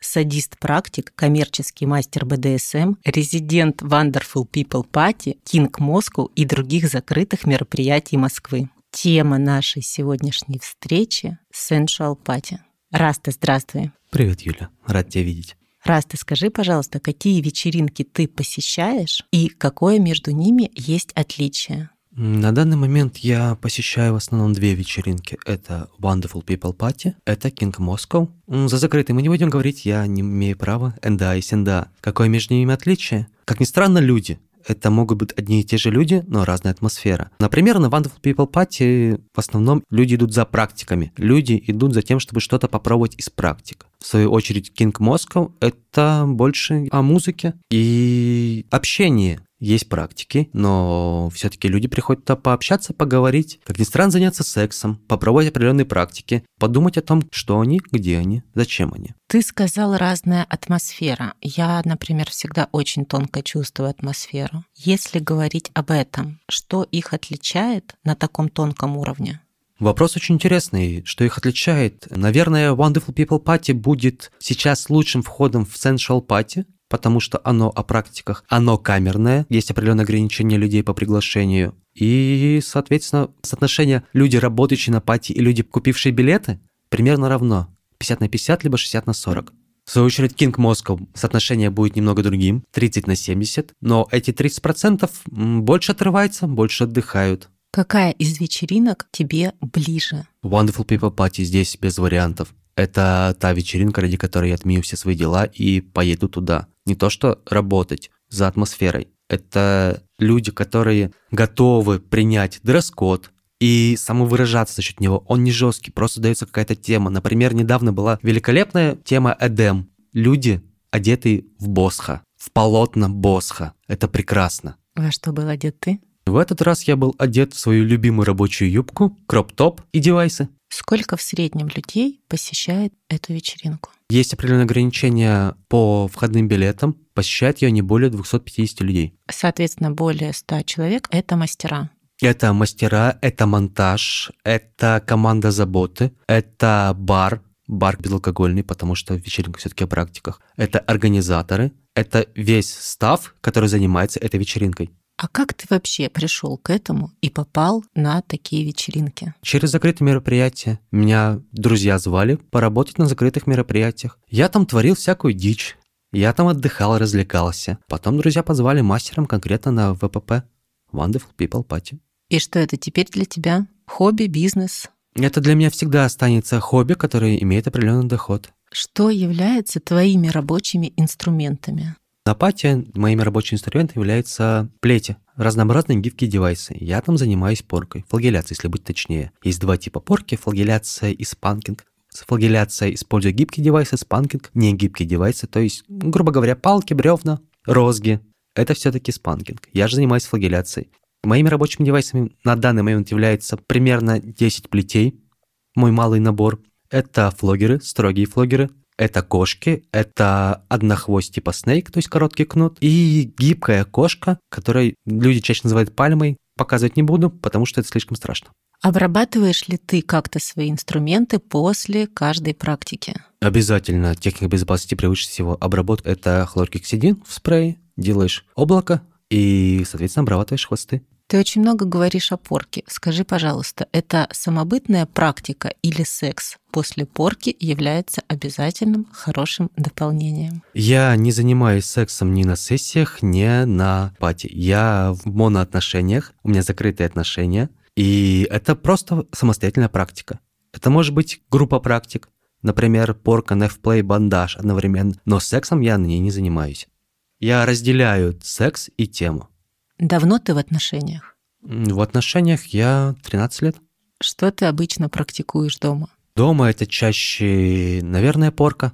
садист-практик, коммерческий мастер БДСМ, резидент Wonderful People Party, Kink Moscow и других закрытых мероприятий Москвы. Тема нашей сегодняшней встречи — Sensual Party. Раста, здравствуй. Привет, Юля. Рад тебя видеть. Раста, скажи, пожалуйста, какие вечеринки ты посещаешь и какое между ними есть отличие? На данный момент я посещаю в основном две вечеринки. Это Wonderful People Party, это Kink Moscow. За закрытым мы не будем говорить, я не имею права. NDA и есть NDA. Какое между ними отличие? Как ни странно, люди. Это могут быть одни и те же люди, но разная атмосфера. Например, на Wonderful People Party в основном люди идут за практиками. Люди идут за тем, чтобы что-то попробовать из практик. В свою очередь, Kink Moscow — это больше о музыке и общении. Есть практики, но все-таки люди приходят туда пообщаться, поговорить, как ни странно, заняться сексом, попробовать определенные практики, подумать о том, что они, где они, зачем они. Ты сказал разная атмосфера. Я, например, всегда очень тонко чувствую атмосферу. Если говорить об этом, что их отличает на таком тонком уровне? Вопрос очень интересный, что их отличает. Наверное, Wonderful People Party будет сейчас лучшим входом в Sensual Party, потому что оно о практиках, оно камерное, есть определенные ограничения людей по приглашению, и, соответственно, соотношение люди, работающие на пати, и люди, купившие билеты, примерно равно. 50 на 50, либо 60 на 40. В свою очередь, King Moscow соотношение будет немного другим, 30 на 70, но эти 30% больше отрываются, больше отдыхают. Какая из вечеринок тебе ближе? Wonderful People Party здесь без вариантов. Это та вечеринка, ради которой я отменю все свои дела и поеду туда. Не то что работать за атмосферой. Это люди, которые готовы принять дресс-код, и самовыражаться за счет него. Он не жесткий, просто дается какая-то тема. Например, недавно была великолепная тема Эдем. Люди, одетые в босха, в полотна босха. Это прекрасно. Во что был одет ты? В этот раз я был одет в свою любимую рабочую юбку, кроп-топ и девайсы. Сколько в среднем людей посещает эту вечеринку? Есть определенные ограничения по входным билетам. Посещает ее не более 250 людей. Соответственно, более 100 человек — это мастера. Это мастера, это монтаж, это команда заботы, это бар, бар безалкогольный, потому что вечеринка все-таки о практиках. Это организаторы, это весь став, который занимается этой вечеринкой. А как ты вообще пришел к этому и попал на такие вечеринки? Через закрытые мероприятия. Меня друзья звали поработать на закрытых мероприятиях. Я там творил всякую дичь. Я там отдыхал, развлекался. Потом друзья позвали мастером конкретно на ВПП. Wonderful People Party. И что это теперь для тебя? Хобби, бизнес? Это для меня всегда останется хобби, которое имеет определенный доход. Что является твоими рабочими инструментами? На пати моими рабочими инструментами являются плети, разнообразные гибкие девайсы. Я там занимаюсь поркой, флагеляцией, если быть точнее. Есть два типа порки, флагеляция и спанкинг. Флагеляция используя гибкие девайсы, спанкинг – не гибкие девайсы, то есть, грубо говоря, палки, бревна, розги. Это все-таки спанкинг. Я же занимаюсь флагеляцией. Моими рабочими девайсами на данный момент является примерно 10 плетей, мой малый набор. Это флогеры, строгие флогеры, это кошки, это однохвость типа снейк, то есть короткий кнут, и гибкая кошка, которую люди чаще называют пальмой. Показывать не буду, потому что это слишком страшно. Обрабатываешь ли ты как-то свои инструменты после каждой практики? Обязательно. Техника безопасности превыше всего. Обработка – это хлоргексидин в спрее. Делаешь облако и, соответственно, обрабатываешь хвосты. Ты очень много говоришь о порке. Скажи, пожалуйста, это самобытная практика или секс после порки является обязательным хорошим дополнением? Я не занимаюсь сексом ни на сессиях, ни на пати. Я в моноотношениях, у меня закрытые отношения, и это просто самостоятельная практика. Это может быть группа практик, например, порка, нефплей, бандаж одновременно, но сексом я на ней не занимаюсь. Я разделяю секс и тему. Давно ты в отношениях? В отношениях я 13 лет. Что ты обычно практикуешь дома? Дома это чаще, наверное, порка.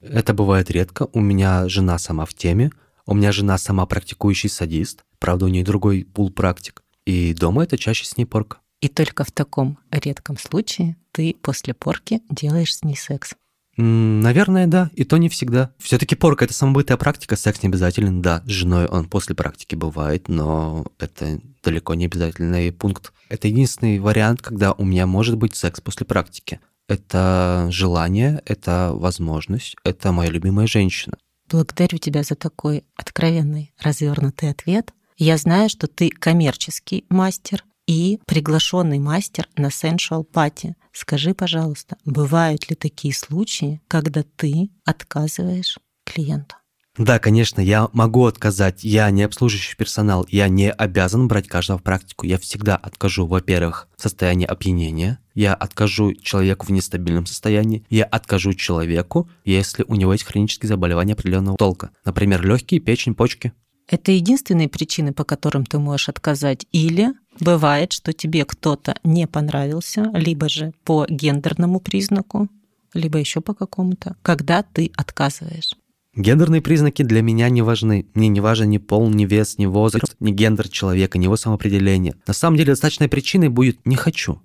Это бывает редко. У меня жена сама в теме. У меня жена сама практикующий садист, правда, у нее другой пул практик. И дома это чаще с ней порка. И только в таком редком случае ты после порки делаешь с ней секс. Наверное, да, и то не всегда. Все-таки порка это самобытая практика, секс не обязателен. Да, с женой он после практики бывает, но это далеко не обязательный пункт. Это единственный вариант, когда у меня может быть секс после практики. Это желание, это возможность, это моя любимая женщина. Благодарю тебя за такой откровенный, развернутый ответ. Я знаю, что ты коммерческий мастер и приглашенный мастер на Sensual Party. Скажи, пожалуйста, бывают ли такие случаи, когда ты отказываешь клиенту? Да, конечно, я могу отказать. Я не обслуживающий персонал. Я не обязан брать каждого в практику. Я всегда откажу, во-первых, в состоянии опьянения. Я откажу человеку в нестабильном состоянии. Я откажу человеку, если у него есть хронические заболевания определенного толка. Например, легкие, печень, почки. Это единственные причины, по которым ты можешь отказать? Или бывает, что тебе кто-то не понравился, либо же по гендерному признаку, либо еще по какому-то, когда ты отказываешь? Гендерные признаки для меня не важны. Мне не важен ни пол, ни вес, ни возраст, ни гендер человека, ни его самоопределение. На самом деле достаточной причиной будет «не хочу».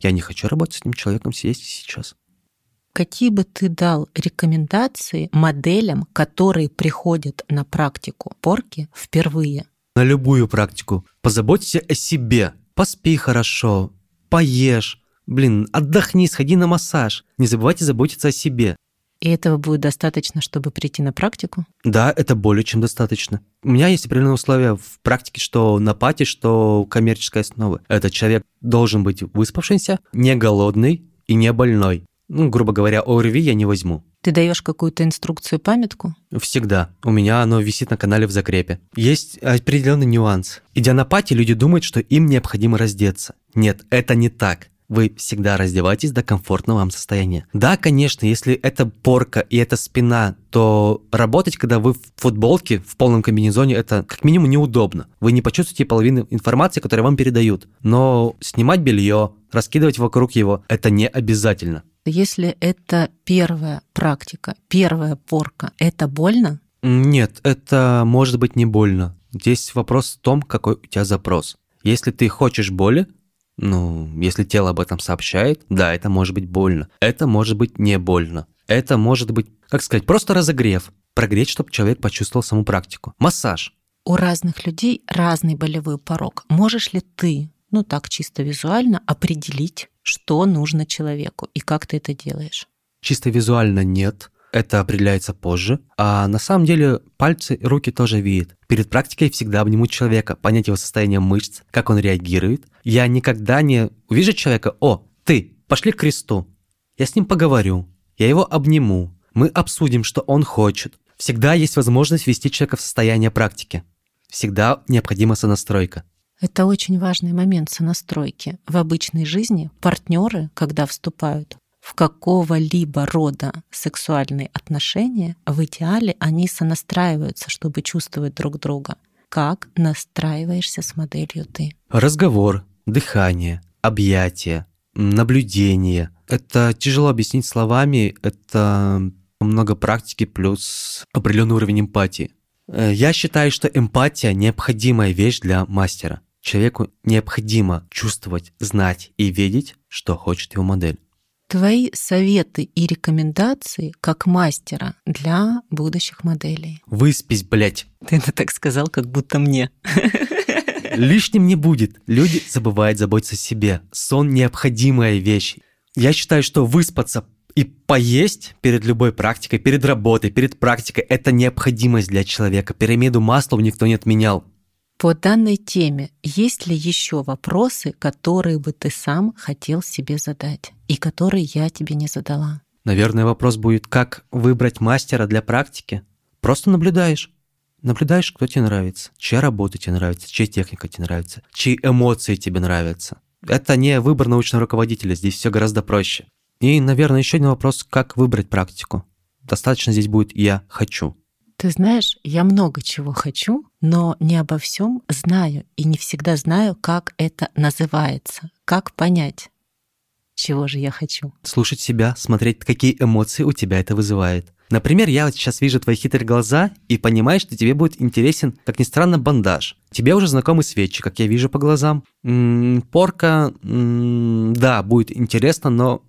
Я не хочу работать с этим человеком здесь и сейчас. Какие бы ты дал рекомендации моделям, которые приходят на практику порки впервые? На любую практику. Позаботься о себе. Поспи хорошо, поешь, блин, отдохни, сходи на массаж. Не забывайте заботиться о себе. И этого будет достаточно, чтобы прийти на практику? Да, это более чем достаточно. У меня есть определенные условия в практике, что на пати, что коммерческой основы. Этот человек должен быть выспавшимся, не голодный и не больной. Ну, грубо говоря, ОРВИ я не возьму. Ты даешь какую-то инструкцию, памятку? Всегда. У меня оно висит на канале в закрепе. Есть определенный нюанс. Идя на пати, люди думают, что им необходимо раздеться. Нет, это не так вы всегда раздеваетесь до комфортного вам состояния. Да, конечно, если это порка и это спина, то работать, когда вы в футболке, в полном комбинезоне, это как минимум неудобно. Вы не почувствуете половину информации, которую вам передают. Но снимать белье, раскидывать вокруг его, это не обязательно. Если это первая практика, первая порка, это больно? Нет, это может быть не больно. Здесь вопрос в том, какой у тебя запрос. Если ты хочешь боли, ну, если тело об этом сообщает, да, это может быть больно. Это может быть не больно. Это может быть, как сказать, просто разогрев. Прогреть, чтобы человек почувствовал саму практику. Массаж. У разных людей разный болевой порог. Можешь ли ты, ну так чисто визуально, определить, что нужно человеку и как ты это делаешь? Чисто визуально нет это определяется позже. А на самом деле пальцы и руки тоже видят. Перед практикой всегда обнимут человека, понять его состояние мышц, как он реагирует. Я никогда не увижу человека, о, ты, пошли к кресту. Я с ним поговорю, я его обниму, мы обсудим, что он хочет. Всегда есть возможность ввести человека в состояние практики. Всегда необходима сонастройка. Это очень важный момент сонастройки. В обычной жизни партнеры, когда вступают в какого-либо рода сексуальные отношения, в идеале они сонастраиваются, чтобы чувствовать друг друга. Как настраиваешься с моделью ты? Разговор, дыхание, объятие, наблюдение. Это тяжело объяснить словами, это много практики плюс определенный уровень эмпатии. Э, я считаю, что эмпатия необходимая вещь для мастера. Человеку необходимо чувствовать, знать и видеть, что хочет его модель твои советы и рекомендации как мастера для будущих моделей? Выспись, блядь. Ты это так сказал, как будто мне. Лишним не будет. Люди забывают заботиться о себе. Сон – необходимая вещь. Я считаю, что выспаться и поесть перед любой практикой, перед работой, перед практикой – это необходимость для человека. Пирамиду масла никто не отменял. По данной теме есть ли еще вопросы, которые бы ты сам хотел себе задать и которые я тебе не задала? Наверное, вопрос будет, как выбрать мастера для практики? Просто наблюдаешь. Наблюдаешь, кто тебе нравится, чья работа тебе нравится, чья техника тебе нравится, чьи эмоции тебе нравятся. Это не выбор научного руководителя, здесь все гораздо проще. И, наверное, еще один вопрос, как выбрать практику. Достаточно здесь будет «я хочу». Ты знаешь, я много чего хочу, но не обо всем знаю и не всегда знаю, как это называется, как понять, чего же я хочу. Слушать себя, смотреть, какие эмоции у тебя это вызывает. Например, я вот сейчас вижу твои хитрые глаза и понимаю, что тебе будет интересен, как ни странно, бандаж. Тебе уже знакомы свечи, как я вижу по глазам. М-м, порка, м-м, да, будет интересно, но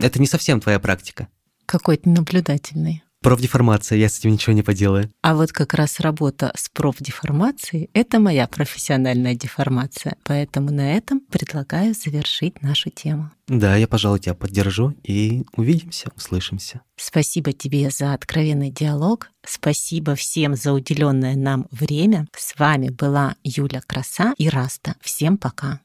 это не совсем твоя практика. Какой ты наблюдательный. Профдеформация, я с этим ничего не поделаю. А вот как раз работа с профдеформацией — это моя профессиональная деформация. Поэтому на этом предлагаю завершить нашу тему. Да, я, пожалуй, тебя поддержу и увидимся, услышимся. Спасибо тебе за откровенный диалог. Спасибо всем за уделенное нам время. С вами была Юля Краса и Раста. Всем пока.